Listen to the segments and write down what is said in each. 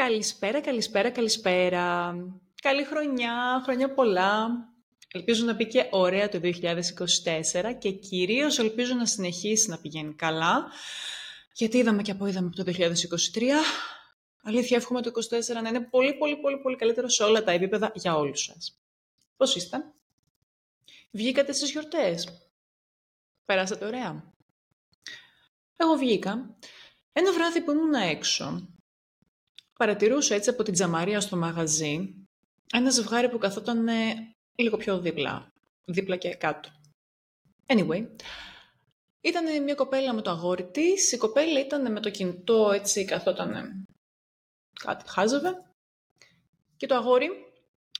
Καλησπέρα, καλησπέρα, καλησπέρα. Καλή χρονιά, χρονιά πολλά. Ελπίζω να πήγε ωραία το 2024 και κυρίως ελπίζω να συνεχίσει να πηγαίνει καλά. Γιατί είδαμε και από είδαμε από το 2023. Αλήθεια, εύχομαι το 2024 να είναι πολύ, πολύ, πολύ, πολύ καλύτερο σε όλα τα επίπεδα για όλους σας. Πώς είστε; Βγήκατε στις γιορτές; Περάσατε ωραία; Εγώ βγήκα. Ένα βράδυ που ήμουν έξω, παρατηρούσα έτσι από την τζαμαρία στο μαγαζί ένα ζευγάρι που καθόταν λίγο πιο δίπλα, δίπλα και κάτω. Anyway, ήταν μια κοπέλα με το αγόρι της, η κοπέλα ήταν με το κινητό έτσι καθόταν κάτι χάζευε και το αγόρι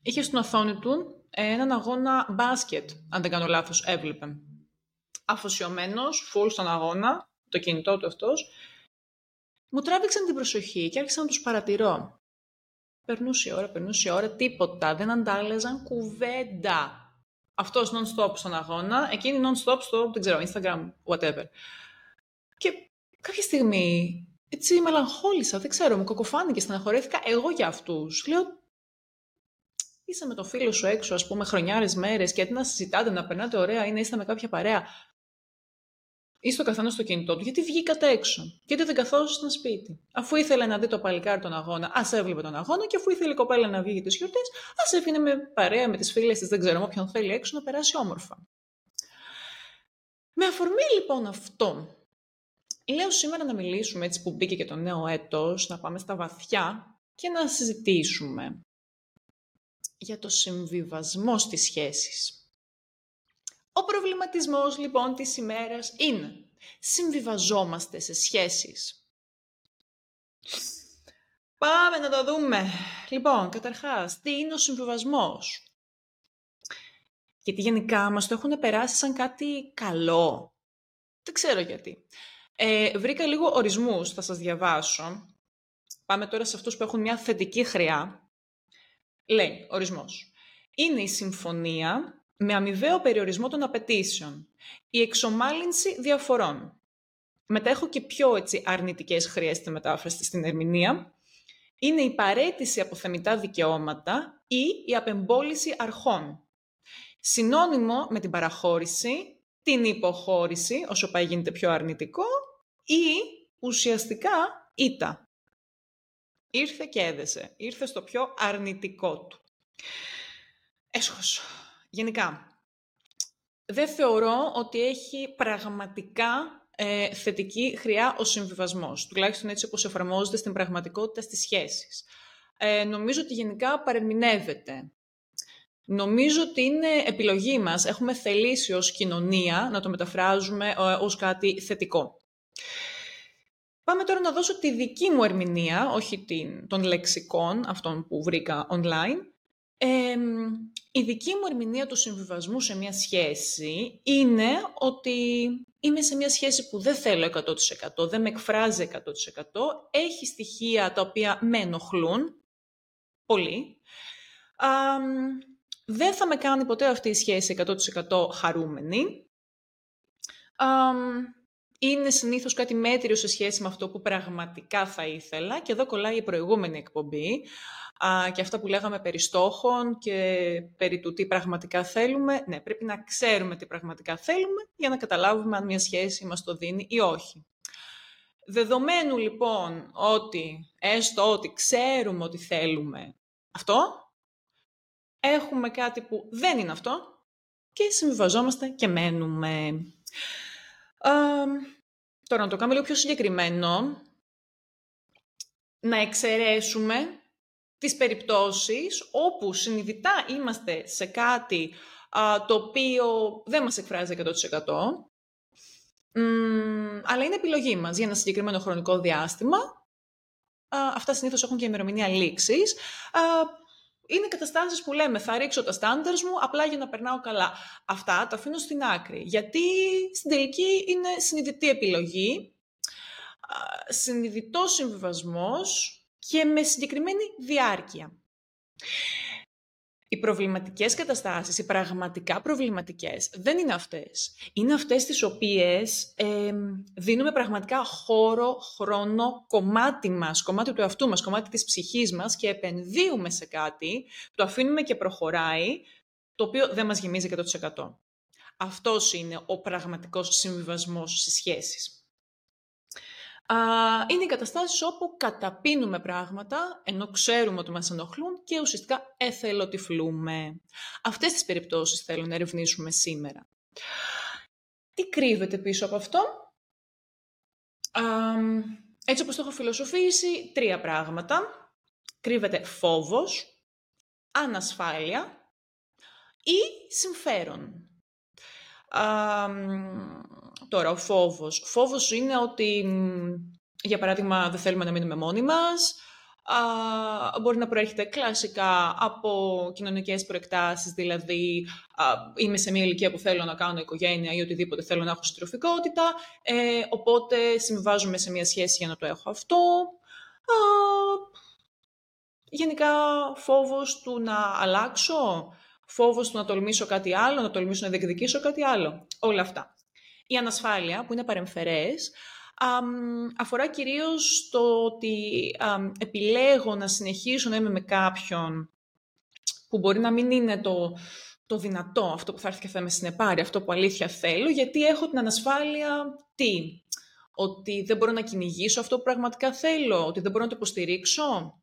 είχε στην οθόνη του έναν αγώνα μπάσκετ, αν δεν κάνω λάθος, έβλεπε. Αφοσιωμένος, full στον αγώνα, το κινητό του αυτός, μου τράβηξαν την προσοχή και άρχισα να τους παρατηρώ. Περνούσε η ώρα, περνούσε η ώρα, τίποτα, δεν αντάλλαζαν κουβέντα. Αυτός non-stop στον αγώνα, εκείνη non-stop στο, δεν ξέρω, Instagram, whatever. Και κάποια στιγμή, έτσι μελαγχόλησα, δεν ξέρω, μου κοκοφάνηκε, στεναχωρέθηκα εγώ για αυτούς. Λέω, είσαι με το φίλο σου έξω, ας πούμε, χρονιάρες μέρες και αντί να συζητάτε, να περνάτε ωραία ή να είστε με κάποια παρέα, ή στο καθένα στο κινητό του, γιατί βγήκατε έξω. Γιατί δεν καθόσασταν σπίτι. Αφού ήθελε να δει το παλικάρι τον αγώνα, ας έβλεπε τον αγώνα, και αφού ήθελε η κοπέλα να βγει για τις γιορτές, ας έφυγε με παρέα με τις φίλες της, δεν ξέρω, με όποιον θέλει έξω να περάσει όμορφα. Με αφορμή λοιπόν αυτό, λέω σήμερα να μιλήσουμε έτσι που μπήκε και το νέο έτος, να πάμε στα βαθιά και να συζητήσουμε για το συμβιβασμό στις σχέσεις. Ο προβληματισμός λοιπόν της ημέρας είναι συμβιβαζόμαστε σε σχέσεις. Πάμε να το δούμε. Λοιπόν, καταρχάς, τι είναι ο συμβιβασμός; Γιατί γενικά μας το έχουν περάσει σαν κάτι καλό. Δεν ξέρω γιατί. Ε, βρήκα λίγο ορισμούς, θα σας διαβάσω. Πάμε τώρα σε αυτούς που έχουν μια θετική χρειά. Λέει, ορισμός. Είναι η συμφωνία με αμοιβαίο περιορισμό των απαιτήσεων, η εξομάλυνση διαφορών. Μετά έχω και πιο έτσι, αρνητικές χρειές στη μετάφραση στην ερμηνεία. Είναι η παρέτηση από θεμητά δικαιώματα ή η απεμπόληση αρχών. Συνώνυμο με την παραχώρηση, την υποχώρηση, όσο πάει γίνεται πιο αρνητικό, ή ουσιαστικά ήττα. Ήρθε και έδεσε. Ήρθε στο πιο αρνητικό του. Έσχος. Γενικά, δεν θεωρώ ότι έχει πραγματικά ε, θετική χρειά ο συμβιβασμός, τουλάχιστον έτσι όπως εφαρμόζεται στην πραγματικότητα στις σχέσεις. Ε, νομίζω ότι γενικά παρεμεινεύεται. Νομίζω ότι είναι επιλογή μας. Έχουμε θελήσει ως κοινωνία να το μεταφράζουμε ε, ως κάτι θετικό. Πάμε τώρα να δώσω τη δική μου ερμηνεία, όχι την, των λεξικών, αυτών που βρήκα online, η δική μου ερμηνεία του συμβιβασμού σε μια σχέση είναι ότι είμαι σε μια σχέση που δεν θέλω 100%, δεν με εκφράζει 100%, έχει στοιχεία τα οποία με ενοχλούν πολύ. δεν θα με κάνει ποτέ αυτή η σχέση 100% χαρούμενη. Είναι συνήθως κάτι μέτριο σε σχέση με αυτό που πραγματικά θα ήθελα και εδώ κολλάει η προηγούμενη εκπομπή και αυτά που λέγαμε περί στόχων και περί του τι πραγματικά θέλουμε. Ναι, πρέπει να ξέρουμε τι πραγματικά θέλουμε για να καταλάβουμε αν μια σχέση μας το δίνει ή όχι. Δεδομένου λοιπόν ότι, έστω ότι ξέρουμε ότι θέλουμε αυτό, έχουμε κάτι που δεν είναι αυτό και συμβιβαζόμαστε και μένουμε. Τώρα να το κάνουμε λίγο πιο συγκεκριμένο, να εξαιρέσουμε τις περιπτώσεις όπου συνειδητά είμαστε σε κάτι το οποίο δεν μας εκφράζει 100%, αλλά είναι επιλογή μας για ένα συγκεκριμένο χρονικό διάστημα. αυτά συνήθως έχουν και ημερομηνία λήξης. Είναι καταστάσεις που λέμε θα ρίξω τα στάνταρς μου απλά για να περνάω καλά. Αυτά τα αφήνω στην άκρη, γιατί στην τελική είναι συνειδητή επιλογή, συνειδητός συμβιβασμός και με συγκεκριμένη διάρκεια. Οι προβληματικές καταστάσεις, οι πραγματικά προβληματικές, δεν είναι αυτές. Είναι αυτές τις οποίες δίνουμε πραγματικά χώρο, χρόνο, κομμάτι μας, κομμάτι του εαυτού μας, κομμάτι της ψυχής μας και επενδύουμε σε κάτι, το αφήνουμε και προχωράει, το οποίο δεν μας γεμίζει 100%. Αυτός είναι ο πραγματικός συμβιβασμός στις σχέσεις είναι οι καταστάσεις όπου καταπίνουμε πράγματα, ενώ ξέρουμε ότι μας ενοχλούν και ουσιαστικά εθελοτυφλούμε. Αυτές τις περιπτώσεις θέλω να ερευνήσουμε σήμερα. Τι κρύβεται πίσω από αυτό; έτσι όπως το έχω φιλοσοφήσει, τρία πράγματα. Κρύβεται φόβος, ανασφάλεια ή συμφέρον. Τώρα, ο φόβος. Φόβος είναι ότι, για παράδειγμα, δεν θέλουμε να μείνουμε μόνοι μας. Α, μπορεί να προέρχεται κλασικά από κοινωνικές προεκτάσεις, δηλαδή α, είμαι σε μια ηλικία που θέλω να κάνω οικογένεια ή οτιδήποτε θέλω να έχω συντροφικότητα, ε, οπότε συμβιβάζομαι σε μια σχέση για να το έχω αυτό. Α, γενικά φόβος του να αλλάξω, φόβος του να τολμήσω κάτι άλλο, να τολμήσω να διεκδικήσω κάτι άλλο. Όλα αυτά. Η ανασφάλεια, που είναι παρεμφερές, αφορά κυρίως το ότι επιλέγω να συνεχίσω να είμαι με κάποιον που μπορεί να μην είναι το, το δυνατό, αυτό που θα έρθει και θα με συνεπάρει, αυτό που αλήθεια θέλω, γιατί έχω την ανασφάλεια τι, ότι δεν μπορώ να κυνηγήσω αυτό που πραγματικά θέλω, ότι δεν μπορώ να το υποστηρίξω,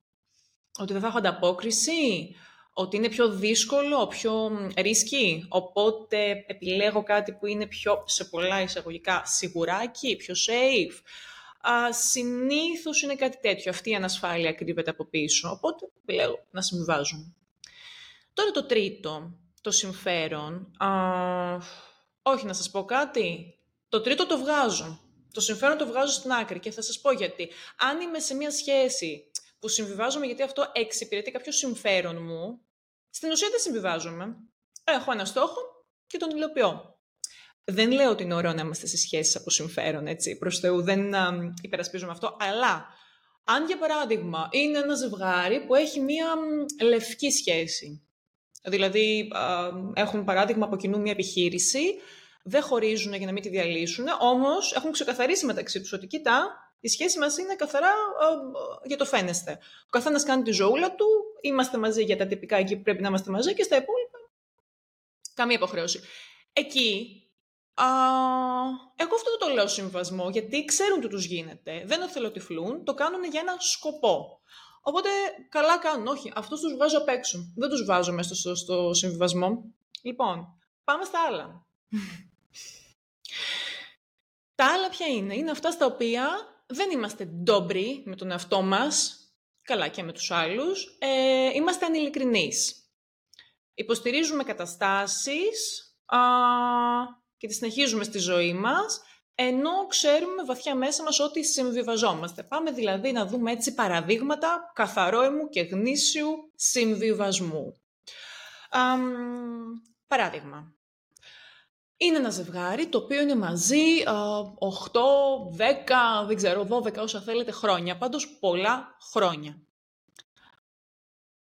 ότι δεν θα έχω ανταπόκριση, ότι είναι πιο δύσκολο, πιο ρίσκι, οπότε επιλέγω κάτι που είναι πιο, σε πολλά εισαγωγικά, σιγουράκι, πιο safe. Α, συνήθως είναι κάτι τέτοιο, αυτή η ανασφάλεια κρύβεται από πίσω, οπότε επιλέγω να συμβιβάζουν. Τώρα το τρίτο, το συμφέρον. Α, όχι, να σας πω κάτι. Το τρίτο το βγάζω. Το συμφέρον το βγάζω στην άκρη και θα σας πω γιατί. Αν είμαι σε μια σχέση που συμβιβάζομαι γιατί αυτό εξυπηρετεί κάποιο συμφέρον μου, στην ουσία δεν συμβιβάζομαι. Έχω ένα στόχο και τον υλοποιώ. Δεν λέω ότι είναι ωραίο να είμαστε σε σχέσεις από συμφέρον, έτσι, προς Θεού, δεν α, υπερασπίζομαι αυτό, αλλά αν για παράδειγμα είναι ένα ζευγάρι που έχει μία λευκή σχέση, δηλαδή έχουν παράδειγμα από κοινού μία επιχείρηση, δεν χωρίζουν για να μην τη διαλύσουν, όμως έχουν ξεκαθαρίσει μεταξύ τους ότι κοίτα, η σχέση μας είναι καθαρά για το φαίνεστε. Ο καθένας κάνει τη ζωούλα του, είμαστε μαζί για τα τυπικά εκεί που πρέπει να είμαστε μαζί και στα υπόλοιπα καμία υποχρέωση. Εκεί, α, εγώ αυτό το λέω συμβασμό, γιατί ξέρουν τι τους γίνεται. Δεν οθελοτυφλούν, το κάνουν για ένα σκοπό. Οπότε καλά κάνουν. Όχι, αυτούς τους βγάζω απ' έξω. Δεν τους βάζω μέσα στο, στο συμβιβασμό. Λοιπόν, πάμε στα άλλα. Τα άλλα ποια είναι; Είναι αυτά στα οποία δεν είμαστε ντόμπροι με τον εαυτό μας, καλά και με τους άλλους, ε, είμαστε ανηλικρινείς. Υποστηρίζουμε καταστάσεις α, και τις συνεχίζουμε στη ζωή μας, ενώ ξέρουμε βαθιά μέσα μας ότι συμβιβαζόμαστε. Πάμε δηλαδή να δούμε έτσι παραδείγματα καθαρόεμου και γνήσιου συμβιβασμού. Α, παράδειγμα, είναι ένα ζευγάρι το οποίο είναι μαζί 8, 10, δεν ξέρω, 12 όσα θέλετε χρόνια. Πάντως πολλά χρόνια.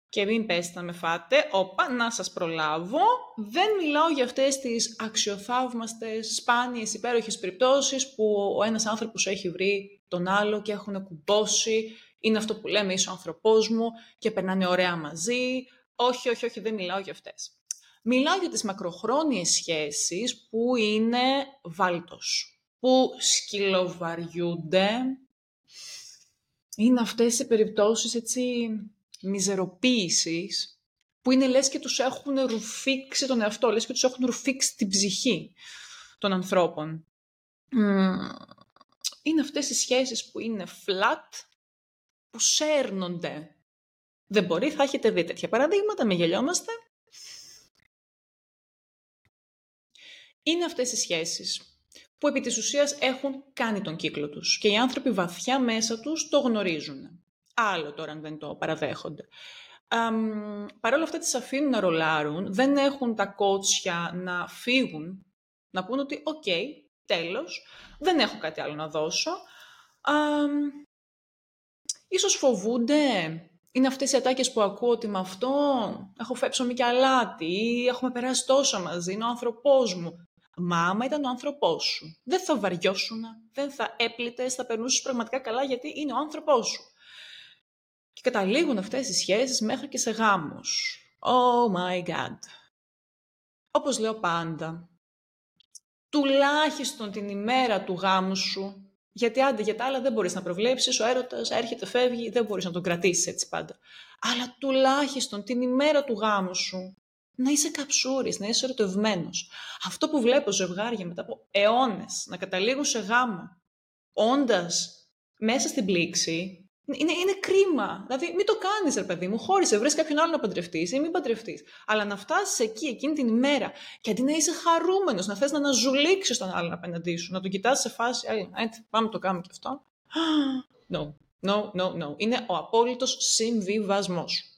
Και μην πέστε να με φάτε, όπα, να σας προλάβω. Δεν μιλάω για αυτές τις αξιοθαύμαστες, σπάνιες, υπέροχες περιπτώσεις που ο ένας άνθρωπος έχει βρει τον άλλο και έχουν κουμπώσει. Είναι αυτό που λέμε είσαι ο άνθρωπός μου και περνάνε ωραία μαζί. Όχι, όχι, όχι, δεν μιλάω για αυτές. Μιλάω για τις μακροχρόνιες σχέσεις που είναι βάλτος, που σκυλοβαριούνται. Είναι αυτές οι περιπτώσεις έτσι μιζεροποίησης, που είναι λες και τους έχουν ρουφήξει τον εαυτό, λες και τους έχουν ρουφήξει την ψυχή των ανθρώπων. Είναι αυτές οι σχέσεις που είναι flat, που σέρνονται. Δεν μπορεί, θα έχετε δει τέτοια παραδείγματα, με γελιόμαστε. Είναι αυτές οι σχέσεις που επί της ουσίας έχουν κάνει τον κύκλο τους και οι άνθρωποι βαθιά μέσα τους το γνωρίζουν. Άλλο τώρα αν δεν το παραδέχονται. Παρ' όλα αυτά τις αφήνουν να ρολάρουν, δεν έχουν τα κότσια να φύγουν, να πούν ότι «ΟΚ, τέλος, δεν έχω κάτι άλλο να δώσω». ίσως φοβούνται, είναι αυτές οι ατάκες που ακούω ότι με αυτό έχω φέψω και αλάτι ή έχουμε περάσει τόσο μαζί, είναι ο άνθρωπός μου. Μα άμα ήταν ο άνθρωπός σου, δεν θα βαριώσουν, δεν θα έπλητες, θα περνούσες πραγματικά καλά γιατί είναι ο άνθρωπός σου. Και καταλήγουν αυτές οι σχέσεις μέχρι και σε γάμους. Oh my god. Όπως λέω πάντα, τουλάχιστον την ημέρα του γάμου σου, γιατί άντε για τα άλλα δεν μπορείς να προβλέψεις, ο έρωτας έρχεται, φεύγει, δεν μπορείς να τον κρατήσεις έτσι πάντα. Αλλά τουλάχιστον την ημέρα του γάμου σου, να είσαι καψούρης, να είσαι ερωτευμένος. Αυτό που βλέπω ζευγάρια μετά από αιώνες να καταλήγουν σε γάμο, όντας μέσα στην πλήξη, είναι, είναι κρίμα. Δηλαδή, μην το κάνεις, ρε παιδί μου. Χώρισε, βρει κάποιον άλλο να παντρευτείς ή μην παντρευτείς. Αλλά να φτάσεις εκεί, εκείνη την ημέρα, και αντί να είσαι χαρούμενος, να θες να αναζουλήξεις τον άλλον απέναντί σου, να τον κοιτάς σε φάση. Έτσι, πάμε το κάνουμε και αυτό. No, no, no, no. Είναι ο απόλυτος συμβιβασμός.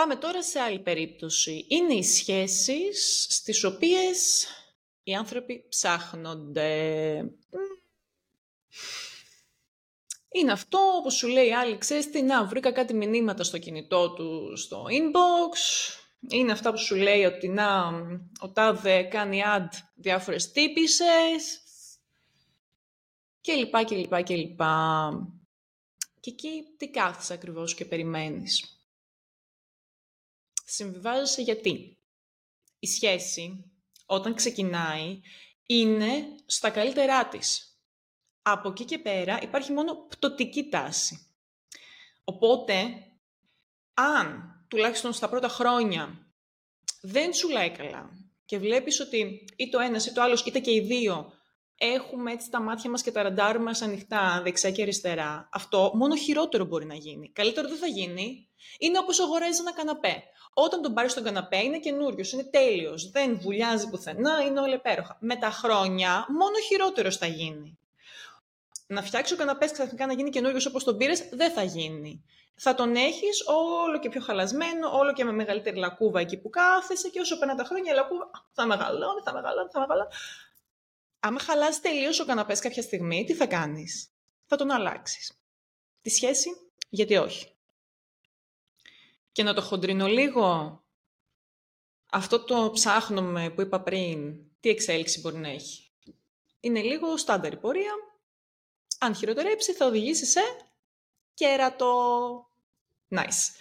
Πάμε τώρα σε άλλη περίπτωση. Είναι οι σχέσεις στις οποίες οι άνθρωποι ψάχνονται είναι αυτό που σου λέει άλλη, ξέρεις τι, να, βρήκα κάτι μηνύματα στο κινητό του στο inbox, είναι αυτά που σου λέει ότι να, ο τάδε κάνει ad διάφορες τύπησες και λοιπά και λοιπά και λοιπά. Και εκεί τι κάθεσαι ακριβώς και περιμένεις. Συμβιβάζεσαι γιατί. Η σχέση, όταν ξεκινάει, είναι στα καλύτερά της από εκεί και πέρα υπάρχει μόνο πτωτική τάση. Οπότε, αν τουλάχιστον στα πρώτα χρόνια δεν σου λέει καλά και βλέπεις ότι ή το ένας ή το άλλος, είτε και οι δύο, έχουμε έτσι τα μάτια μας και τα ραντάρ μας ανοιχτά δεξιά και αριστερά, αυτό μόνο χειρότερο μπορεί να γίνει. Καλύτερο δεν θα γίνει. Είναι όπως αγοράζει ένα καναπέ. Όταν τον πάρεις στον καναπέ είναι καινούριος, είναι τέλειος, δεν βουλιάζει πουθενά, είναι όλα υπέροχα. Με τα χρόνια μόνο χειρότερος θα γίνει να φτιάξεις ο καναπές ξαφνικά να γίνει καινούριος όπως τον πήρες, δεν θα γίνει. Θα τον έχεις όλο και πιο χαλασμένο, όλο και με μεγαλύτερη λακκούβα εκεί που κάθεσαι και όσο περνά τα χρόνια η λακκούβα θα μεγαλώνει, θα μεγαλώνει, θα μεγαλώνει. Άμα χαλάσει τελείως ο καναπές κάποια στιγμή, τι θα κάνεις; Θα τον αλλάξεις. Τη σχέση, γιατί όχι. Και να το χοντρίνω λίγο, αυτό το ψάχνουμε που είπα πριν, τι εξέλιξη μπορεί να έχει. Είναι λίγο στάνταρη πορεία, αν χειροτερέψει, θα οδηγήσει σε κέρατο. Nice.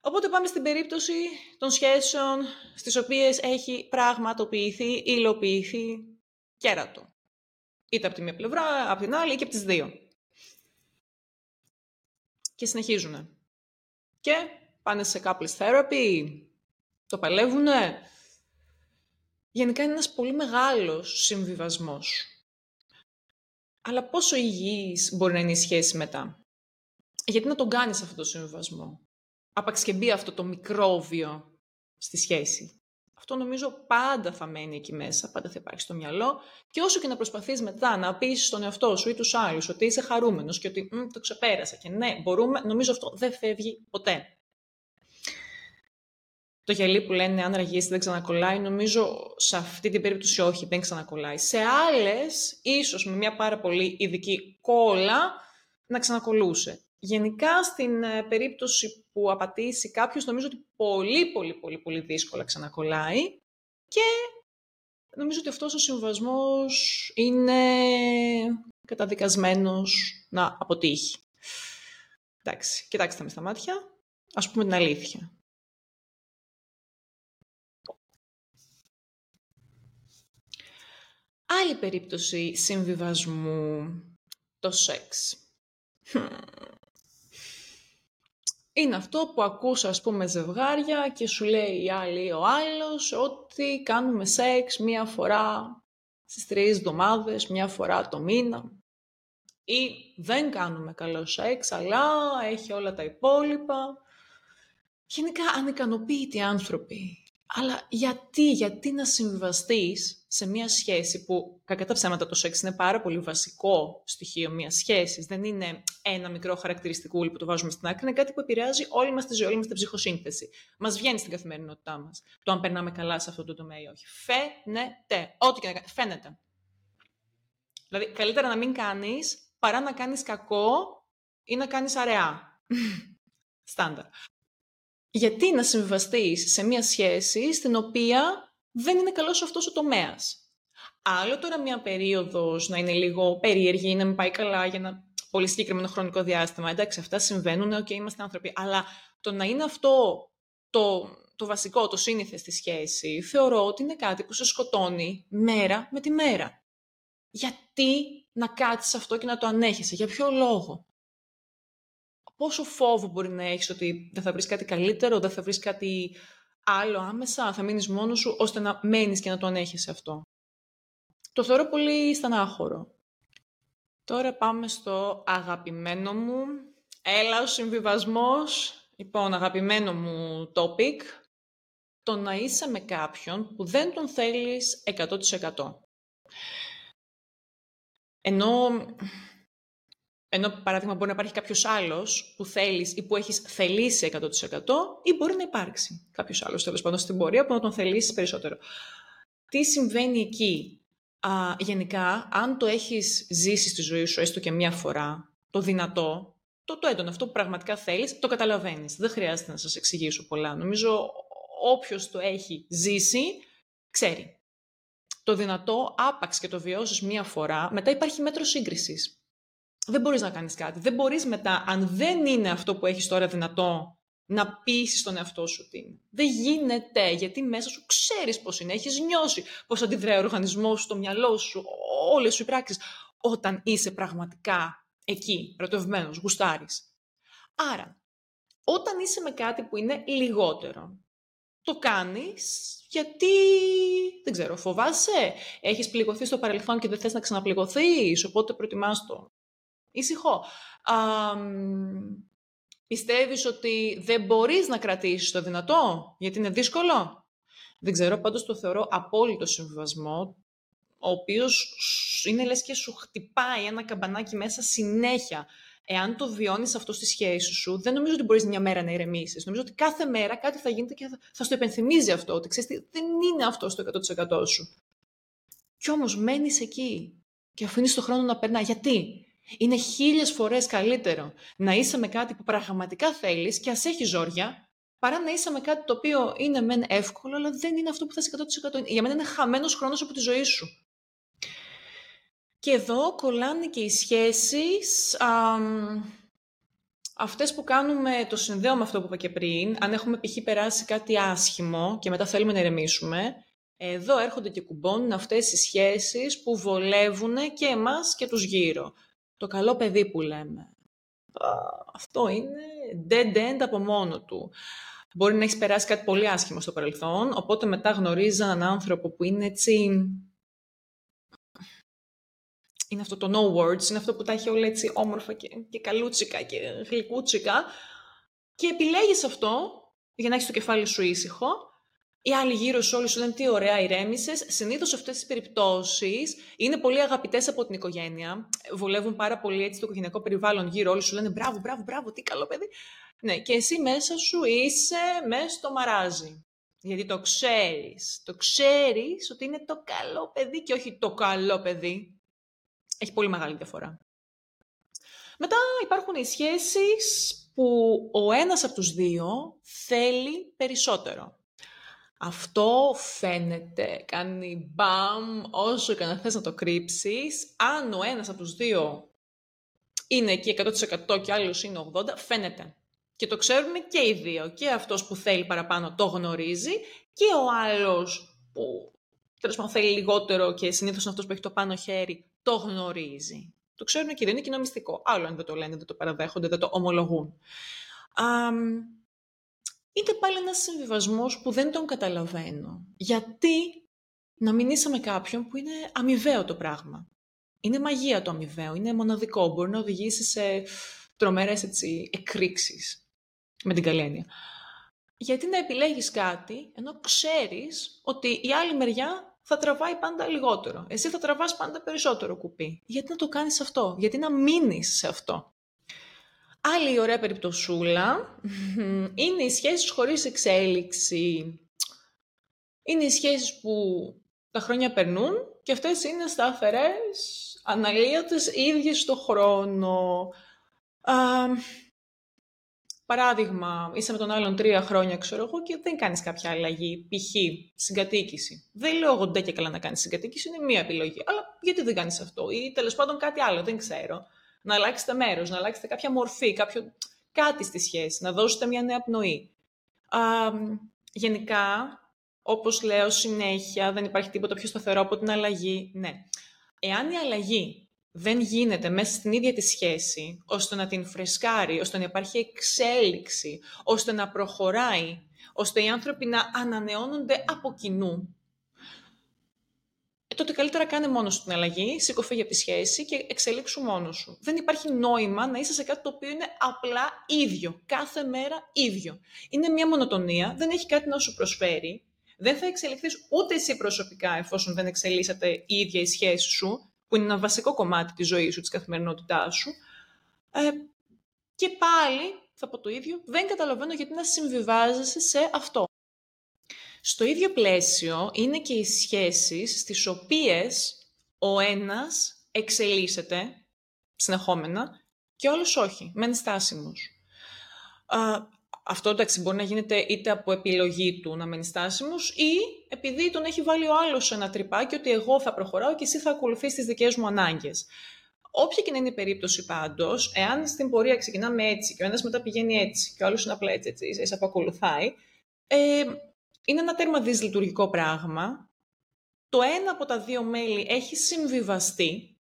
Οπότε πάμε στην περίπτωση των σχέσεων στις οποίες έχει πραγματοποιηθεί, υλοποιηθεί κέρατο. Είτε από τη μία πλευρά, από την άλλη ή και από τις δύο. Και συνεχίζουν. Και πάνε σε couples therapy, το παλεύουνε; Γενικά είναι ένας πολύ μεγάλος συμβιβασμός. Αλλά πόσο υγιής μπορεί να είναι η σχέση μετά; Γιατί να τον κάνεις αυτό το συμβιβασμό; Άπαξ και μπει αυτό το μικρόβιο στη σχέση. Αυτό νομίζω πάντα θα μένει εκεί μέσα, πάντα θα υπάρχει στο μυαλό. Και όσο και να προσπαθείς μετά να πείσει στον εαυτό σου ή τους άλλους ότι είσαι χαρούμενος και ότι το ξεπέρασα και ναι, μπορούμε, νομίζω αυτό δεν φεύγει ποτέ το γυαλί που λένε αν ραγίσει δεν ξανακολλάει, νομίζω σε αυτή την περίπτωση όχι, δεν ξανακολλάει. Σε άλλες, ίσως με μια πάρα πολύ ειδική κόλλα, να ξανακολούσε. Γενικά, στην ε, περίπτωση που απατήσει κάποιος, νομίζω ότι πολύ, πολύ, πολύ, πολύ δύσκολα ξανακολλάει και νομίζω ότι αυτός ο συμβασμός είναι καταδικασμένος να αποτύχει. Εντάξει, κοιτάξτε με στα μάτια, ας πούμε την αλήθεια. Άλλη περίπτωση συμβιβασμού, το σεξ. Είναι αυτό που ακούς ας πούμε ζευγάρια και σου λέει η άλλη ή ο άλλος ότι κάνουμε σεξ μία φορά στις τρεις εβδομάδες, μία φορά το μήνα. Ή δεν κάνουμε καλό σεξ, αλλά έχει όλα τα υπόλοιπα. Γενικά ανικανοποιητοί άνθρωποι αλλά γιατί, γιατί να συμβιβαστεί σε μια σχέση που, κακά τα ψέματα, το σεξ είναι πάρα πολύ βασικό στοιχείο μιας σχέσης. Δεν είναι ένα μικρό χαρακτηριστικό που το βάζουμε στην άκρη. Είναι κάτι που επηρεάζει όλη μας τη ζωή, όλη μας την ψυχοσύνθεση. Μας βγαίνει στην καθημερινότητά μας. Το αν περνάμε καλά σε αυτό το τομέα ή όχι. Φαίνεται. Ό,τι και να κάνει. Φαίνεται. Δηλαδή, καλύτερα να μην κάνεις παρά να κάνεις κακό ή να κάνεις αραιά. Στάνταρ. Γιατί να συμβιβαστεί σε μια σχέση στην οποία δεν είναι καλός αυτός ο τομέας. Άλλο τώρα μια περίοδος να είναι λίγο περίεργη, να μην πάει καλά για ένα πολύ συγκεκριμένο χρονικό διάστημα. Εντάξει, αυτά συμβαίνουν, ok, είμαστε άνθρωποι. Αλλά το να είναι αυτό το, το βασικό, το σύνηθε στη σχέση, θεωρώ ότι είναι κάτι που σε σκοτώνει μέρα με τη μέρα. Γιατί να κάτσεις αυτό και να το ανέχεσαι, για ποιο λόγο; Πόσο φόβο μπορεί να έχεις ότι δεν θα βρεις κάτι καλύτερο, δεν θα βρεις κάτι άλλο άμεσα, θα μείνεις μόνος σου, ώστε να μένεις και να το ανέχεσαι αυτό. Το θεωρώ πολύ στενάχωρο. Τώρα πάμε στο αγαπημένο μου. Έλα ο συμβιβασμός. Λοιπόν, αγαπημένο μου topic. Το να είσαι με κάποιον που δεν τον θέλεις 100%. Ενώ, ενώ παράδειγμα μπορεί να υπάρχει κάποιος άλλος που θέλεις ή που έχεις θελήσει 100% ή μπορεί να υπάρξει κάποιος άλλος τέλος πάντων στην πορεία που να τον θελήσεις περισσότερο. Τι συμβαίνει εκεί; Α, γενικά, αν το έχεις ζήσει στη ζωή σου έστω και μία φορά, το δυνατό, το, το έντονο, αυτό που πραγματικά θέλεις, το καταλαβαίνεις. Δεν χρειάζεται να σας εξηγήσω πολλά. Νομίζω όποιος το έχει ζήσει, ξέρει. Το δυνατό, άπαξ και το βιώσεις μία φορά, μετά υπάρχει μέτρο σύγκρισης. Δεν μπορείς να κάνεις κάτι. Δεν μπορείς μετά, αν δεν είναι αυτό που έχεις τώρα δυνατό, να πείσει τον εαυτό σου τι είναι. Δεν γίνεται, γιατί μέσα σου ξέρεις πώς είναι, έχεις νιώσει πώς αντιδράει ο οργανισμός σου, το μυαλό σου, όλες σου οι πράξεις, όταν είσαι πραγματικά εκεί, ερωτευμένος, γουστάρεις. Άρα, όταν είσαι με κάτι που είναι λιγότερο, το κάνεις γιατί, δεν ξέρω, φοβάσαι, έχεις πληγωθεί στο παρελθόν και δεν θες να ξαναπληγωθείς, οπότε προτιμάς το. Ήσυχο. Πιστεύεις ότι δεν μπορείς να κρατήσεις το δυνατό, γιατί είναι δύσκολο. Δεν ξέρω, πάντως το θεωρώ απόλυτο συμβιβασμό, ο οποίος είναι λες και σου χτυπάει ένα καμπανάκι μέσα συνέχεια. Εάν το βιώνεις αυτό στη σχέση σου, δεν νομίζω ότι μπορείς μια μέρα να ηρεμήσεις. Νομίζω ότι κάθε μέρα κάτι θα γίνεται και θα στο υπενθυμίζει αυτό, ότι ξέρεις τι, δεν είναι αυτό στο 100% σου. Κι όμως μένεις εκεί και αφήνεις το χρόνο να περνά. Γιατί; Είναι χίλιες φορές καλύτερο να είσαι με κάτι που πραγματικά θέλεις και ας έχει ζόρια, παρά να είσαι με κάτι το οποίο είναι μεν εύκολο, αλλά δεν είναι αυτό που θα είσαι 100%. Για μένα είναι χαμένος χρόνος από τη ζωή σου. Και εδώ κολλάνε και οι σχέσεις, α, αυτές που κάνουμε το συνδέω με αυτό που είπα και πριν, αν έχουμε π.χ. περάσει κάτι άσχημο και μετά θέλουμε να ηρεμήσουμε, εδώ έρχονται και κουμπώνουν αυτές οι σχέσεις που βολεύουν και εμάς και τους γύρω το καλό παιδί που λέμε. Αυτό είναι dead end από μόνο του. Μπορεί να έχεις περάσει κάτι πολύ άσχημο στο παρελθόν, οπότε μετά γνωρίζει έναν άνθρωπο που είναι έτσι... Είναι αυτό το no words, είναι αυτό που τα έχει όλα έτσι όμορφα και, και καλούτσικα και γλυκούτσικα και επιλέγεις αυτό για να έχεις το κεφάλι σου ήσυχο οι άλλοι γύρω σου όλοι σου λένε τι ωραία ηρέμησες. Συνήθως αυτές τις περιπτώσεις είναι πολύ αγαπητές από την οικογένεια. Βολεύουν πάρα πολύ έτσι το οικογενειακό περιβάλλον γύρω. Όλοι σου λένε μπράβο, μπράβο, μπράβο, τι καλό παιδί. Ναι, και εσύ μέσα σου είσαι μέσα στο μαράζι. Γιατί το ξέρεις. Το ξέρεις ότι είναι το καλό παιδί και όχι το καλό παιδί. Έχει πολύ μεγάλη διαφορά. Μετά υπάρχουν οι σχέσεις που ο ένας από τους δύο θέλει περισσότερο. Αυτό φαίνεται, κάνει μπαμ όσο και να θες να το κρύψεις. Αν ο ένας από τους δύο είναι εκεί 100% και άλλος είναι 80%, φαίνεται. Και το ξέρουν και οι δύο. Και αυτός που θέλει παραπάνω το γνωρίζει και ο άλλος που τέλος πάντων θέλει λιγότερο και συνήθως είναι αυτός που έχει το πάνω χέρι, το γνωρίζει. Το ξέρουν και δεν είναι κοινό μυστικό. Άλλο αν δεν το λένε, δεν το παραδέχονται, δεν το ομολογούν είτε πάλι ένας συμβιβασμός που δεν τον καταλαβαίνω. Γιατί να μην είσαι με κάποιον που είναι αμοιβαίο το πράγμα. Είναι μαγεία το αμοιβαίο, είναι μοναδικό, μπορεί να οδηγήσει σε τρομερές έτσι, εκρήξεις, με την καλή έννοια. Γιατί να επιλέγεις κάτι, ενώ ξέρεις ότι η άλλη μεριά θα τραβάει πάντα λιγότερο. Εσύ θα τραβάς πάντα περισσότερο κουπί. Γιατί να το κάνεις αυτό, γιατί να μείνεις σε αυτό; Άλλη ωραία περιπτωσούλα είναι οι σχέσεις χωρίς εξέλιξη. Είναι οι σχέσεις που τα χρόνια περνούν και αυτές είναι σταθερές, αναλύωτες, ίδιες στο χρόνο. Παράδειγμα, είσαι με τον άλλον τρία χρόνια, ξέρω εγώ, και δεν κάνεις κάποια αλλαγή. Π.χ. συγκατοίκηση. Δεν λέω εγώ ντε και καλά να κάνεις συγκατοίκηση, είναι μία επιλογή. Αλλά γιατί δεν κάνεις αυτό, ή τέλος πάντων κάτι άλλο, δεν ξέρω. Να αλλάξετε μέρος, να αλλάξετε κάποια μορφή, κάποιο... κάτι στη σχέση, να δώσετε μια νέα πνοή. Α, γενικά, όπως λέω συνέχεια, δεν υπάρχει τίποτα πιο σταθερό από την αλλαγή. Ναι. Εάν η αλλαγή δεν γίνεται μέσα στην ίδια τη σχέση, ώστε να την φρεσκάρει, ώστε να υπάρχει εξέλιξη, ώστε να προχωράει, ώστε οι άνθρωποι να ανανεώνονται από κοινού, ε, τότε καλύτερα κάνε μόνος σου την αλλαγή, σηκωφίγει από τη σχέση και εξελίξου μόνος σου. Δεν υπάρχει νόημα να είσαι σε κάτι το οποίο είναι απλά ίδιο, κάθε μέρα ίδιο. Είναι μια μονοτονία, δεν έχει κάτι να σου προσφέρει, δεν θα εξελιχθείς ούτε εσύ προσωπικά εφόσον δεν εξελίσσεται η ίδια η σχέση σου, που είναι ένα βασικό κομμάτι της ζωής σου, της καθημερινότητάς σου. Ε, και πάλι, θα πω το ίδιο, δεν καταλαβαίνω γιατί να συμβιβάζεσαι σε αυτό. Στο ίδιο πλαίσιο είναι και οι σχέσεις στις οποίες ο ένας εξελίσσεται συνεχόμενα και όλος όχι, μένει στάσιμος. Αυτό εντάξει μπορεί να γίνεται είτε από επιλογή του να μένει στάσιμος ή επειδή τον έχει βάλει ο άλλος σε ένα τρυπάκι ότι εγώ θα προχωράω και εσύ θα ακολουθείς τις δικές μου ανάγκες. Όποια και να είναι η περίπτωση πάντως, εάν στην πορεία ξεκινάμε έτσι και ο ένας μετά πηγαίνει έτσι και ο άλλος είναι απλά έτσι, έτσι, έτσι ακολουθάει, ε, είναι ένα τέρμα δυσλειτουργικό πράγμα. Το ένα από τα δύο μέλη έχει συμβιβαστεί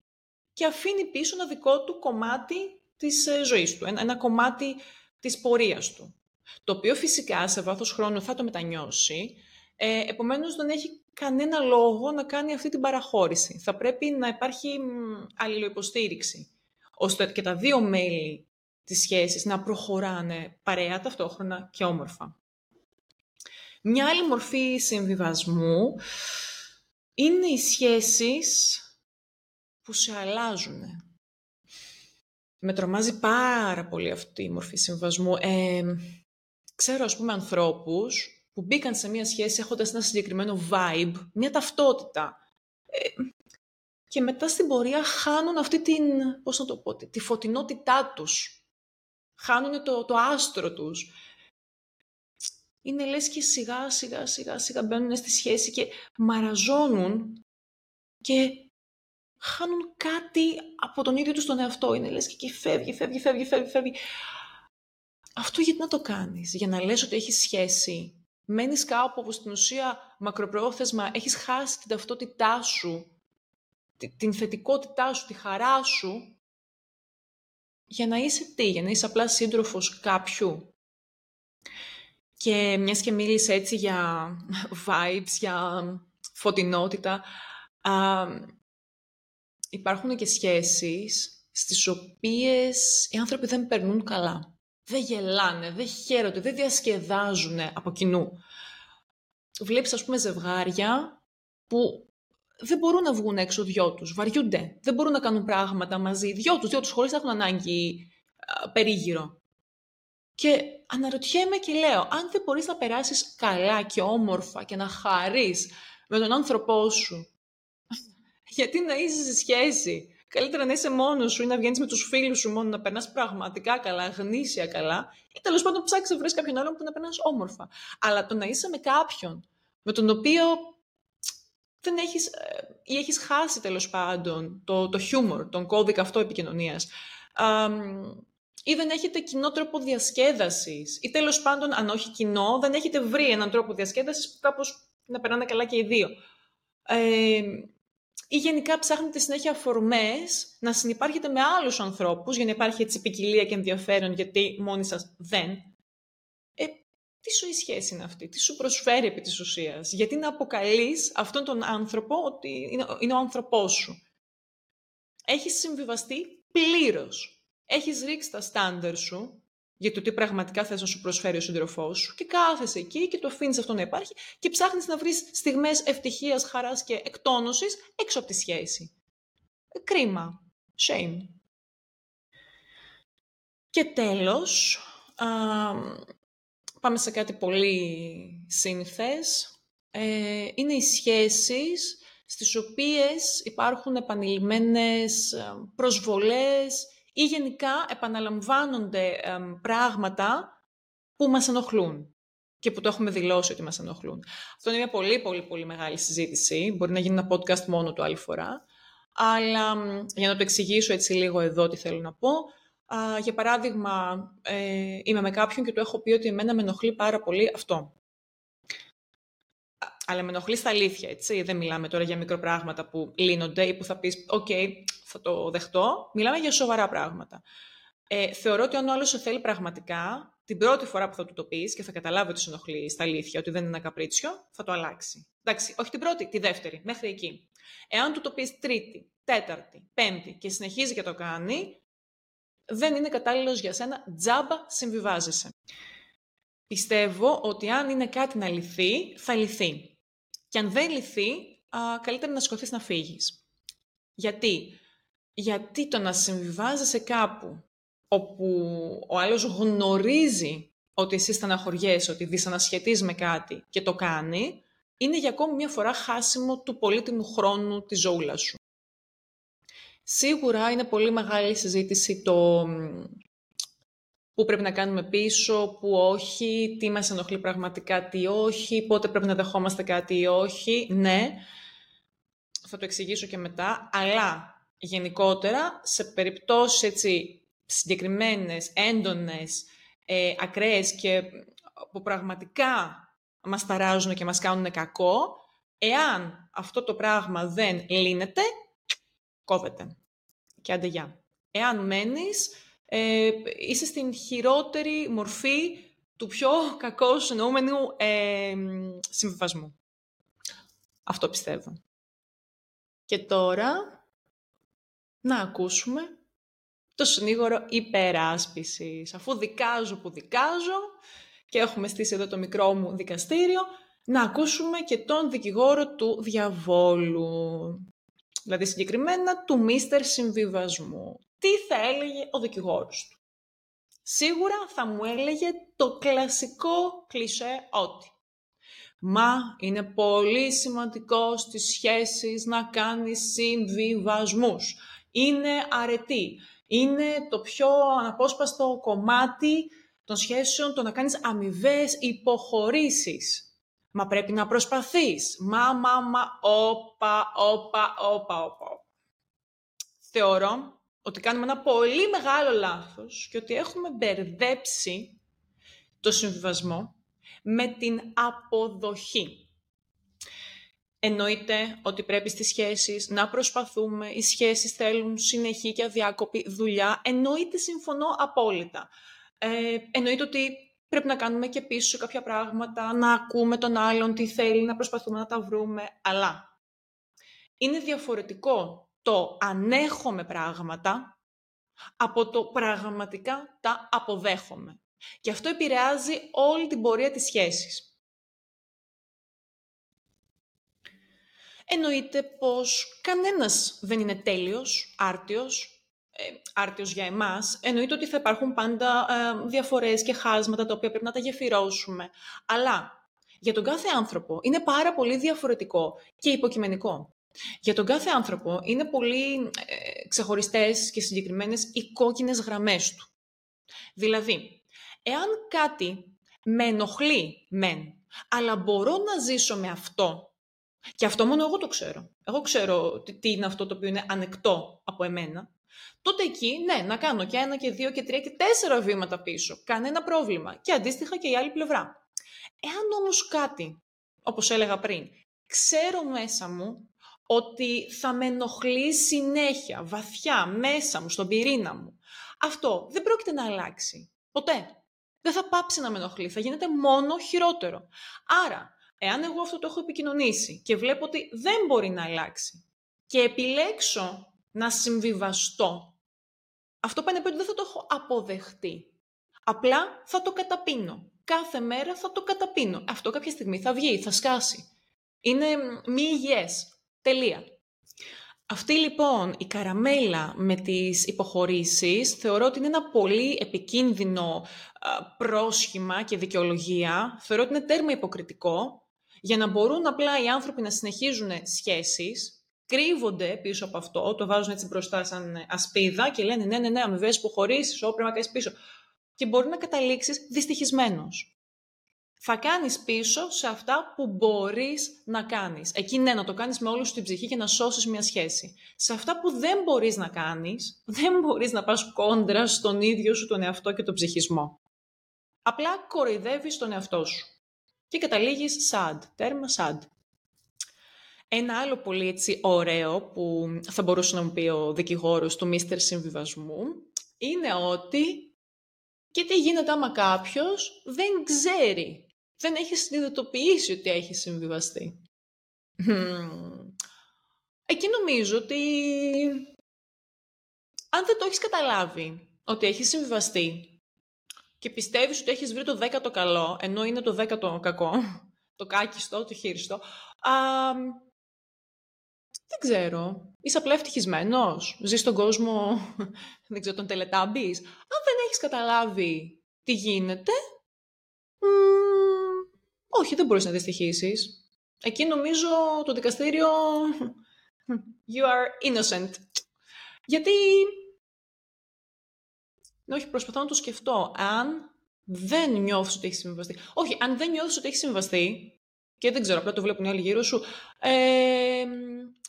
και αφήνει πίσω ένα δικό του κομμάτι της ε, ζωής του, ένα, ένα κομμάτι της πορείας του το οποίο φυσικά σε βάθος χρόνου θα το μετανιώσει, ε, επομένως δεν έχει κανένα λόγο να κάνει αυτή την παραχώρηση. Θα πρέπει να υπάρχει αλληλοϊποστήριξη, ώστε και τα δύο μέλη της σχέσης να προχωράνε παρέα ταυτόχρονα και όμορφα. Μια άλλη μορφή συμβιβασμού είναι οι σχέσεις που σε αλλάζουν. Με τρομάζει πάρα πολύ αυτή η μορφή συμβιβασμού. Ε, ξέρω, ας πούμε, ανθρώπους που μπήκαν σε μια σχέση έχοντας ένα συγκεκριμένο vibe, μια ταυτότητα. Ε, και μετά στην πορεία χάνουν αυτή την, πώς να το πω, τη φωτεινότητά τους. Χάνουν το, το άστρο τους. Είναι λες και σιγά σιγά σιγά σιγά μπαίνουν στη σχέση και μαραζώνουν και χάνουν κάτι από τον ίδιο τους τον εαυτό. Είναι λες και, και φεύγει, φεύγει, φεύγει, φεύγει, φεύγει αυτό γιατί να το κάνεις, για να λες ότι έχεις σχέση. Μένεις κάπου όπου στην ουσία μακροπρόθεσμα έχεις χάσει την ταυτότητά σου, την θετικότητά σου, τη χαρά σου, για να είσαι τι, για να είσαι απλά σύντροφος κάποιου; Και μιας και μίλησε έτσι για vibes, για φωτεινότητα, α, υπάρχουν και σχέσεις στις οποίες οι άνθρωποι δεν περνούν καλά δεν γελάνε, δεν χαίρονται, δεν διασκεδάζουν από κοινού. Βλέπεις, ας πούμε, ζευγάρια που δεν μπορούν να βγουν έξω δυο τους, βαριούνται. Δεν μπορούν να κάνουν πράγματα μαζί, δυο τους, δυο τους, χωρίς να έχουν ανάγκη περίγυρο. Και αναρωτιέμαι και λέω, αν δεν μπορείς να περάσεις καλά και όμορφα και να χαρείς με τον άνθρωπό σου, γιατί να είσαι σε σχέση; Καλύτερα να είσαι μόνος σου ή να βγαίνεις με τους φίλους σου μόνο, να περνάς πραγματικά καλά, γνήσια καλά, ή τέλος πάντων ψάξει να βρεις κάποιον άλλον που να περνάς όμορφα. Αλλά το να είσαι με κάποιον με τον οποίο δεν έχεις, ε, ή έχεις χάσει τέλος πάντων το, το χιούμορ, τον κώδικα αυτό επικοινωνίας, ή δεν έχετε κοινό τρόπο διασκέδασης, ή τέλος πάντων, αν όχι κοινό, δεν έχετε βρει έναν τρόπο διασκέδασης που κάπως να περνάνε καλά και οι δύο. Ε, ή γενικά ψάχνετε συνέχεια αφορμές να συνεπάρχετε με άλλους ανθρώπους για να υπάρχει έτσι ποικιλία και ενδιαφέρον γιατί μόνοι σας δεν. Ε, τι σου η σχέση είναι αυτή, τι σου προσφέρει επί της ουσίας, γιατί να αποκαλείς αυτόν τον άνθρωπο ότι είναι, είναι ο άνθρωπός σου; Έχεις συμβιβαστεί πλήρως. Έχεις ρίξει τα στάνταρ σου για το τι πραγματικά θες να σου προσφέρει ο σύντροφό σου και κάθεσαι εκεί και το αφήνεις αυτό να υπάρχει και ψάχνεις να βρεις στιγμές ευτυχίας, χαράς και εκτόνωσης έξω από τη σχέση. Ε, κρίμα. Shame. Και τέλος, α, πάμε σε κάτι πολύ σύνηθες. Ε, είναι οι σχέσεις στις οποίες υπάρχουν επανειλημμένες προσβολές ή γενικά επαναλαμβάνονται πράγματα που μας ενοχλούν και που το έχουμε δηλώσει ότι μας ενοχλούν. Αυτό είναι μια πολύ πολύ πολύ μεγάλη συζήτηση. Μπορεί να γίνει ένα podcast μόνο του άλλη φορά. Αλλά για να το εξηγήσω έτσι λίγο εδώ τι θέλω να πω. για παράδειγμα, ε, είμαι με κάποιον και του έχω πει ότι εμένα με ενοχλεί πάρα πολύ αυτό. Αλλά με ενοχλεί στα αλήθεια, έτσι. Δεν μιλάμε τώρα για μικροπράγματα που λύνονται ή που θα πεις «ΟΚ, θα το δεχτώ». Μιλάμε για σοβαρά πράγματα. Ε, θεωρώ ότι αν ο άλλος σε θέλει πραγματικά, την πρώτη φορά που θα του το πεις και θα καταλάβει ότι σε ενοχλεί στα αλήθεια, ότι δεν είναι ένα καπρίτσιο, θα το αλλάξει. Εντάξει, όχι την πρώτη, τη δεύτερη, μέχρι εκεί. Εάν του το πεις τρίτη, τέταρτη, πέμπτη και συνεχίζει και το κάνει, δεν είναι κατάλληλος για σένα, τζάμπα συμβιβάζεσαι. Πιστεύω ότι αν είναι κάτι να λυθεί, θα λυθεί. Και αν δεν λυθεί, α, καλύτερα να σηκωθείς να φύγεις. Γιατί; Γιατί το να συμβιβάζεσαι κάπου όπου ο άλλος γνωρίζει ότι εσύ στεναχωριέσαι, ότι δυσανασχετείς με κάτι και το κάνει, είναι για ακόμη μια φορά χάσιμο του πολύτιμου χρόνου της ζώουλας σου. Σίγουρα είναι πολύ μεγάλη συζήτηση το πού πρέπει να κάνουμε πίσω, πού όχι, τι μας ενοχλεί πραγματικά, τι όχι, πότε πρέπει να δεχόμαστε κάτι ή όχι. Ναι, θα το εξηγήσω και μετά, αλλά γενικότερα σε περιπτώσεις έτσι συγκεκριμένες, έντονες, ε, ακραίες και που πραγματικά μας ταράζουν και μας κάνουν κακό, εάν αυτό το πράγμα δεν λύνεται, κόβεται. Και άντε γεια. Εάν μένεις, ε, είσαι στην χειρότερη μορφή του πιο κακό εννοούμενου ε, συμβιβασμού. Αυτό πιστεύω. Και τώρα, να ακούσουμε το συνήγορο υπεράσπισης. Αφού δικάζω που δικάζω και έχουμε στήσει εδώ το μικρό μου δικαστήριο, να ακούσουμε και τον δικηγόρο του διαβόλου. Δηλαδή συγκεκριμένα του μίστερ συμβιβασμού. Τι θα έλεγε ο δικηγόρος του; Σίγουρα θα μου έλεγε το κλασικό κλισέ ότι Μα είναι πολύ σημαντικό στις σχέσεις να κάνεις συμβιβασμούς. Είναι αρετή είναι το πιο αναπόσπαστο κομμάτι των σχέσεων το να κάνεις αμοιβές υποχωρήσεις. Μα πρέπει να προσπαθείς. Μα, μα, μα, όπα, όπα, όπα, όπα. Θεωρώ ότι κάνουμε ένα πολύ μεγάλο λάθος και ότι έχουμε μπερδέψει το συμβιβασμό με την αποδοχή. Εννοείται ότι πρέπει στις σχέσεις να προσπαθούμε, οι σχέσεις θέλουν συνεχή και αδιάκοπη δουλειά. Εννοείται συμφωνώ απόλυτα. Ε, εννοείται ότι πρέπει να κάνουμε και πίσω κάποια πράγματα, να ακούμε τον άλλον τι θέλει, να προσπαθούμε να τα βρούμε, αλλά είναι διαφορετικό το ανέχομαι πράγματα από το πραγματικά τα αποδέχομαι. Και αυτό επηρεάζει όλη την πορεία της σχέσης. Εννοείται πως κανένας δεν είναι τέλειος, άρτιος, ε, άρτιος για εμάς. Εννοείται ότι θα υπάρχουν πάντα ε, διαφορές και χάσματα τα οποία πρέπει να τα γεφυρώσουμε. Αλλά για τον κάθε άνθρωπο είναι πάρα πολύ διαφορετικό και υποκειμενικό. Για τον κάθε άνθρωπο είναι πολύ ε, ξεχωριστές και συγκεκριμένες οι κόκκινες γραμμές του. Δηλαδή, εάν κάτι με ενοχλεί μεν, αλλά μπορώ να ζήσω με αυτό και αυτό μόνο εγώ το ξέρω. Εγώ ξέρω τι είναι αυτό το οποίο είναι ανεκτό από εμένα. Τότε εκεί, ναι, να κάνω και ένα και δύο και τρία και τέσσερα βήματα πίσω. Κανένα πρόβλημα. Και αντίστοιχα και η άλλη πλευρά. Εάν όμως κάτι, όπως έλεγα πριν, ξέρω μέσα μου ότι θα με ενοχλεί συνέχεια, βαθιά, μέσα μου, στον πυρήνα μου. Αυτό δεν πρόκειται να αλλάξει. Ποτέ. Δεν θα πάψει να με ενοχλεί. Θα γίνεται μόνο χειρότερο. Άρα, Εάν εγώ αυτό το έχω επικοινωνήσει και βλέπω ότι δεν μπορεί να αλλάξει και επιλέξω να συμβιβαστώ, αυτό πάνε ότι δεν θα το έχω αποδεχτεί. Απλά θα το καταπίνω. Κάθε μέρα θα το καταπίνω. Αυτό κάποια στιγμή θα βγει, θα σκάσει. Είναι μη υγιές. Τελεία. Αυτή λοιπόν η καραμέλα με τις υποχωρήσεις θεωρώ ότι είναι ένα πολύ επικίνδυνο πρόσχημα και δικαιολογία. Θεωρώ ότι είναι τέρμα υποκριτικό για να μπορούν απλά οι άνθρωποι να συνεχίζουν σχέσεις, κρύβονται πίσω από αυτό, το βάζουν έτσι μπροστά σαν ασπίδα και λένε ναι, ναι, ναι, αμοιβές που χωρίσεις, ό, πρέπει να κάνεις πίσω. και μπορεί να καταλήξεις δυστυχισμένος θα κάνεις πίσω σε αυτά που μπορείς να κάνεις. Εκεί ναι, να το κάνεις με όλη σου την ψυχή και να σώσεις μια σχέση. Σε αυτά που δεν μπορείς να κάνεις, δεν μπορείς να πας κόντρα στον ίδιο σου τον εαυτό και τον ψυχισμό. Απλά κοροϊδεύεις τον εαυτό σου. Και καταλήγεις sad, τέρμα sad. Ένα άλλο πολύ έτσι ωραίο που θα μπορούσε να μου πει ο δικηγόρος του Μίστερ Συμβιβασμού είναι ότι και τι γίνεται άμα κάποιος δεν ξέρει δεν έχει συνειδητοποιήσει ότι έχει συμβιβαστεί. Εκεί νομίζω ότι αν δεν το έχεις καταλάβει ότι έχει συμβιβαστεί και πιστεύεις ότι έχεις βρει το δέκατο καλό, ενώ είναι το δέκατο κακό, το κάκιστο, το χείριστο, α, δεν ξέρω. Είσαι απλά ευτυχισμένος; Ζεις στον κόσμο, δεν ξέρω, τον τελετάμπης. Αν δεν έχεις καταλάβει τι γίνεται, όχι, δεν μπορείς να δυστυχήσεις. Εκεί νομίζω το δικαστήριο... You are innocent. Γιατί... Ναι, όχι, προσπαθώ να το σκεφτώ. Αν δεν νιώθεις ότι έχεις συμβαστεί. Όχι, αν δεν νιώθεις ότι έχεις συμβαστεί, και δεν ξέρω, απλά το βλέπουν οι άλλοι γύρω σου, ε,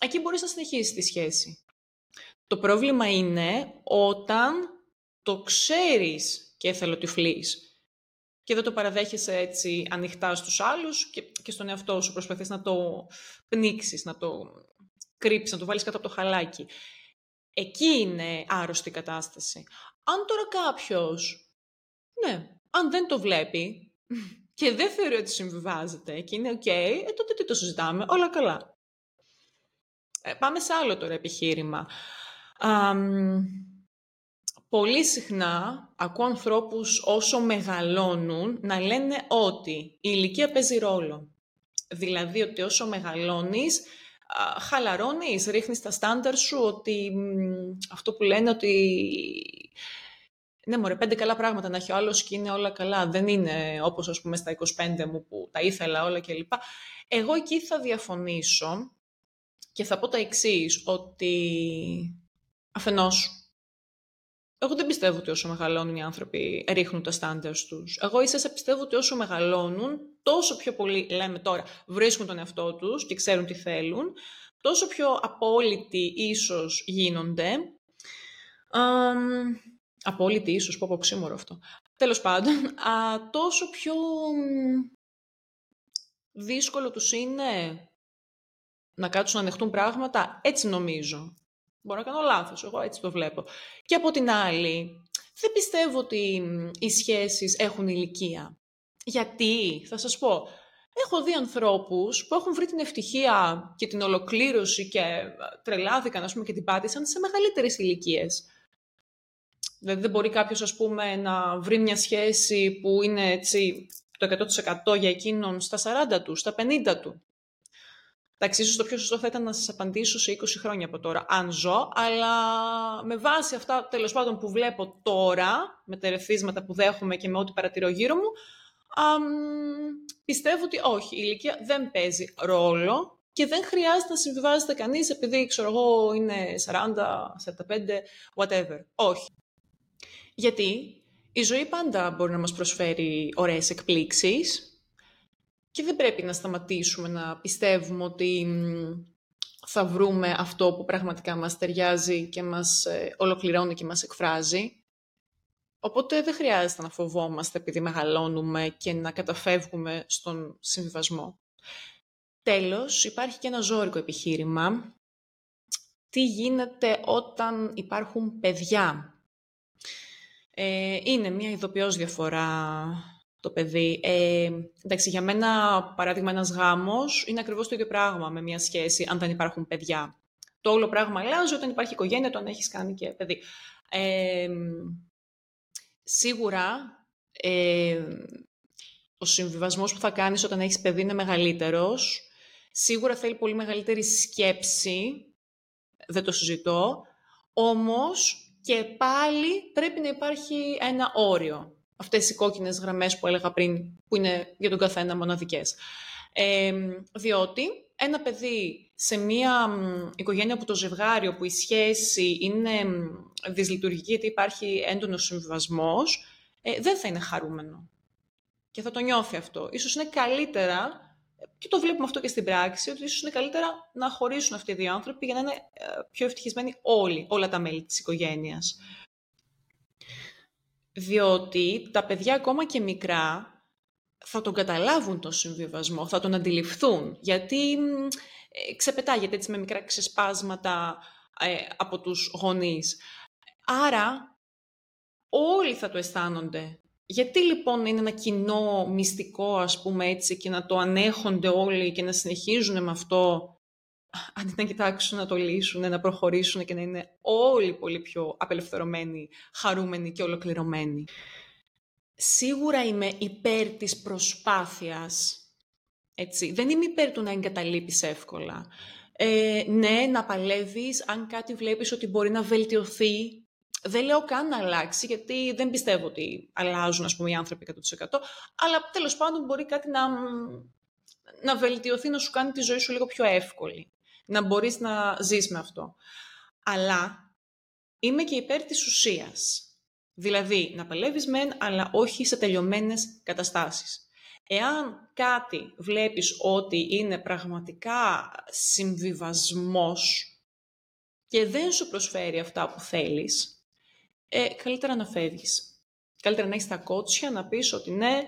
εκεί μπορείς να συνεχίσεις τη σχέση. Το πρόβλημα είναι όταν το ξέρεις και εθελοτυφλείς και δεν το παραδέχεσαι έτσι ανοιχτά στους άλλους και, και στον εαυτό σου προσπαθείς να το πνίξεις, να το κρύψεις, να το βάλεις κάτω από το χαλάκι. Εκεί είναι άρρωστη η κατάσταση. Αν τώρα κάποιος, ναι, αν δεν το βλέπει και δεν θεωρεί ότι συμβιβάζεται και είναι okay, ε, τότε τι το συζητάμε, όλα καλά. Ε, πάμε σε άλλο τώρα επιχείρημα πολύ συχνά ακούω ανθρώπους όσο μεγαλώνουν να λένε ότι η ηλικία παίζει ρόλο. Δηλαδή ότι όσο μεγαλώνεις, χαλαρώνεις, ρίχνεις τα στάνταρ σου, ότι αυτό που λένε ότι ναι, μωρέ, πέντε καλά πράγματα να έχει ο άλλος και είναι όλα καλά. Δεν είναι όπως, ας πούμε, στα 25 μου που τα ήθελα όλα κλπ. Εγώ εκεί θα διαφωνήσω και θα πω τα εξής ότι αφενός εγώ δεν πιστεύω ότι όσο μεγαλώνουν οι άνθρωποι ρίχνουν τα στάνταρ τους. Εγώ ίσα πιστεύω ότι όσο μεγαλώνουν, τόσο πιο πολύ, λέμε τώρα, βρίσκουν τον εαυτό τους και ξέρουν τι θέλουν, τόσο πιο απόλυτοι ίσως γίνονται. Um, απόλυτοι ίσως, πω πω ξύμορο αυτό. Τέλος πάντων, α, τόσο πιο δύσκολο τους είναι να κάτσουν να ανεχτούν πράγματα, έτσι νομίζω. Μπορώ να κάνω λάθος, εγώ έτσι το βλέπω. Και από την άλλη, δεν πιστεύω ότι οι σχέσεις έχουν ηλικία. Γιατί, θα σας πω, έχω δει ανθρώπους που έχουν βρει την ευτυχία και την ολοκλήρωση και ε, τρελάθηκαν, ας πούμε, και την πάτησαν σε μεγαλύτερες ηλικίες. Δηλαδή δεν μπορεί κάποιος, ας πούμε, να βρει μια σχέση που είναι έτσι το 100% για εκείνον στα 40 του, στα 50 του. Εντάξει, ίσως το πιο σωστό θα ήταν να σας απαντήσω σε 20 χρόνια από τώρα, αν ζω, αλλά με βάση αυτά, τέλος πάντων, που βλέπω τώρα, με τα ερεθίσματα που δέχομαι και με ό,τι παρατηρώ γύρω μου, πιστεύω ότι όχι, η ηλικία δεν παίζει ρόλο και δεν χρειάζεται να συμβιβάζεται κανείς επειδή, ξέρω εγώ, είναι 40, 45, whatever. Όχι. Γιατί η ζωή πάντα μπορεί να μας προσφέρει ωραίες εκπλήξεις, και δεν πρέπει να σταματήσουμε να πιστεύουμε ότι θα βρούμε αυτό που πραγματικά μας ταιριάζει και μας ε, ολοκληρώνει και μας εκφράζει. Οπότε δεν χρειάζεται να φοβόμαστε επειδή μεγαλώνουμε και να καταφεύγουμε στον συμβιβασμό. Τέλος, υπάρχει και ένα ζώρικο επιχείρημα. Τι γίνεται όταν υπάρχουν παιδιά; Ε, είναι μια ειδοποιώς διαφορά το παιδί. Ε, εντάξει, για μένα, παράδειγμα, ένας γάμος είναι ακριβώς το ίδιο πράγμα με μια σχέση, αν δεν υπάρχουν παιδιά. Το όλο πράγμα αλλάζει όταν υπάρχει οικογένεια, όταν έχεις κάνει και παιδί. Ε, σίγουρα, ε, ο συμβιβασμός που θα κάνεις όταν έχεις παιδί είναι μεγαλύτερος. Σίγουρα θέλει πολύ μεγαλύτερη σκέψη, δεν το συζητώ. Όμως και πάλι πρέπει να υπάρχει ένα όριο αυτές οι κόκκινες γραμμές που έλεγα πριν, που είναι για τον καθένα μοναδικές. Ε, διότι ένα παιδί σε μια οικογένεια που το ζευγάρι, όπου η σχέση είναι δυσλειτουργική γιατί υπάρχει έντονος συμβιβασμός, ε, δεν θα είναι χαρούμενο. Και θα το νιώθει αυτό. Ίσως είναι καλύτερα, και το βλέπουμε αυτό και στην πράξη, ότι ίσως είναι καλύτερα να χωρίσουν αυτοί οι δύο άνθρωποι για να είναι ε, πιο ευτυχισμένοι όλοι, όλα τα μέλη της οικογένειας. Διότι τα παιδιά ακόμα και μικρά θα τον καταλάβουν τον συμβιβασμό, θα τον αντιληφθούν, γιατί ε, ξεπετάγεται έτσι με μικρά ξεσπάσματα ε, από τους γονείς. Άρα όλοι θα το αισθάνονται. Γιατί λοιπόν είναι ένα κοινό μυστικό, ας πούμε έτσι, και να το ανέχονται όλοι και να συνεχίζουν με αυτό, αντί να κοιτάξουν, να το λύσουν, να προχωρήσουν και να είναι όλοι πολύ πιο απελευθερωμένοι, χαρούμενοι και ολοκληρωμένοι. Σίγουρα είμαι υπέρ της προσπάθειας, έτσι. Δεν είμαι υπέρ του να εγκαταλείπεις εύκολα. Ε, ναι, να παλεύεις, αν κάτι βλέπεις ότι μπορεί να βελτιωθεί, δεν λέω καν να αλλάξει, γιατί δεν πιστεύω ότι αλλάζουν ας πούμε, οι άνθρωποι 100%, αλλά τέλος πάντων μπορεί κάτι να, να βελτιωθεί, να σου κάνει τη ζωή σου λίγο πιο εύκολη. Να μπορείς να ζεις με αυτό. Αλλά είμαι και υπέρ της ουσίας. Δηλαδή, να παλεύεις μεν, αλλά όχι σε τελειωμένες καταστάσεις. Εάν κάτι βλέπεις ότι είναι πραγματικά συμβιβασμός και δεν σου προσφέρει αυτά που θέλεις, ε, καλύτερα να φεύγεις. Καλύτερα να έχεις τα κότσια, να πεις ότι ναι,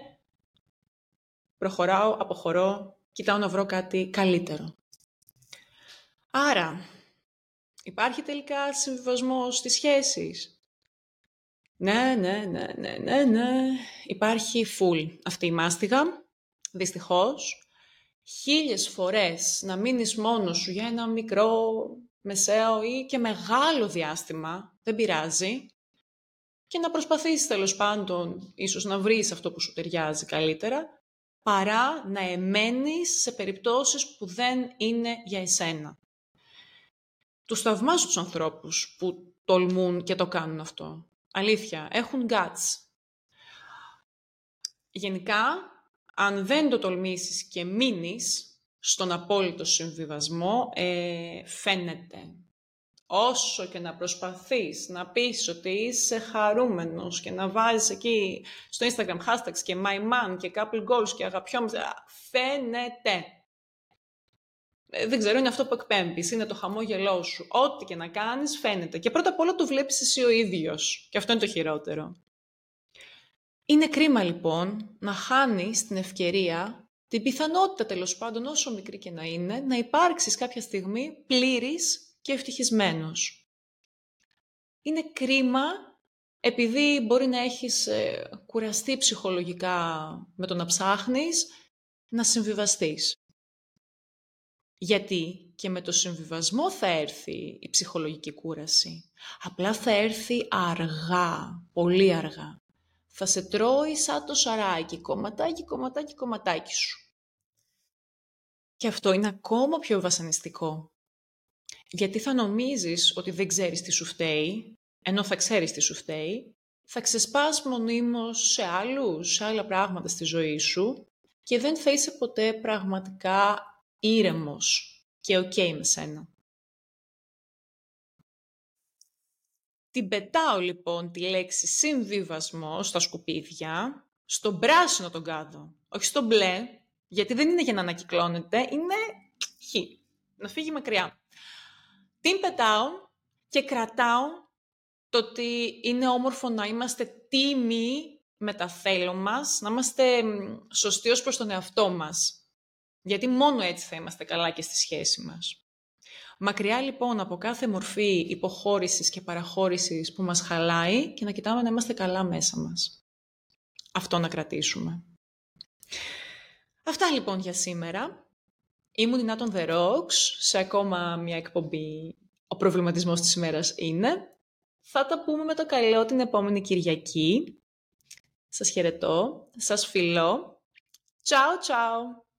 προχωράω, αποχωρώ, κοιτάω να βρω κάτι καλύτερο. Άρα, υπάρχει τελικά συμβιβασμός στις σχέσεις; Ναι, ναι, ναι, ναι, ναι, ναι. Υπάρχει full αυτή η μάστιγα, δυστυχώς. Χίλιες φορές να μείνεις μόνος σου για ένα μικρό, μεσαίο ή και μεγάλο διάστημα, δεν πειράζει. Και να προσπαθήσεις τέλος πάντων ίσως να βρεις αυτό που σου ταιριάζει καλύτερα, παρά να εμένεις σε περιπτώσεις που δεν είναι για εσένα. Τους θαυμάζω τους ανθρώπους που τολμούν και το κάνουν αυτό. Αλήθεια, έχουν guts. Γενικά, αν δεν το τολμήσεις και μείνεις στον απόλυτο συμβιβασμό, ε, φαίνεται. Όσο και να προσπαθείς να πεις ότι είσαι χαρούμενος και να βάζεις εκεί στο Instagram hashtags και my man και couple goals και αγαπιόμαστε, φαίνεται. Ε, δεν ξέρω, είναι αυτό που εκπέμπεις, είναι το χαμόγελό σου. Ό,τι και να κάνεις φαίνεται. Και πρώτα απ' όλα το βλέπεις εσύ ο ίδιος. Και αυτό είναι το χειρότερο. Είναι κρίμα λοιπόν να χάνεις την ευκαιρία, την πιθανότητα τέλος πάντων όσο μικρή και να είναι, να υπάρξεις κάποια στιγμή πλήρης και ευτυχισμένος. Είναι κρίμα επειδή μπορεί να έχεις ε, κουραστεί ψυχολογικά με το να ψάχνεις, να συμβιβαστείς. Γιατί και με το συμβιβασμό θα έρθει η ψυχολογική κούραση. Απλά θα έρθει αργά, πολύ αργά. Θα σε τρώει σαν το σαράκι, κομματάκι, κομματάκι, κομματάκι σου. Και αυτό είναι ακόμα πιο βασανιστικό. Γιατί θα νομίζεις ότι δεν ξέρεις τι σου φταίει, ενώ θα ξέρεις τι σου φταίει, θα ξεσπάς μονίμως σε άλλους, σε άλλα πράγματα στη ζωή σου και δεν θα είσαι ποτέ πραγματικά ήρεμος και okay με σένα. Την πετάω λοιπόν τη λέξη συμβιβασμό στα σκουπίδια, στον πράσινο τον κάδο, όχι στο μπλε, γιατί δεν είναι για να ανακυκλώνεται, είναι, να φύγει μακριά. Την πετάω και κρατάω το ότι είναι όμορφο να είμαστε τίμοι με τα θέλω μας, να είμαστε σωστοί ως προς τον εαυτό μας. Γιατί μόνο έτσι θα είμαστε καλά και στη σχέση μας. Μακριά λοιπόν από κάθε μορφή υποχώρησης και παραχώρησης που μας χαλάει και να κοιτάμε να είμαστε καλά μέσα μας. Αυτό να κρατήσουμε. Αυτά λοιπόν για σήμερα. Ήμουν η Νάτον The Rocks, σε ακόμα μια εκπομπή «Ο προβληματισμός της ημέρας είναι». Θα τα πούμε με το καλό την επόμενη Κυριακή. Σας χαιρετώ, σας φιλώ. Ciao, ciao!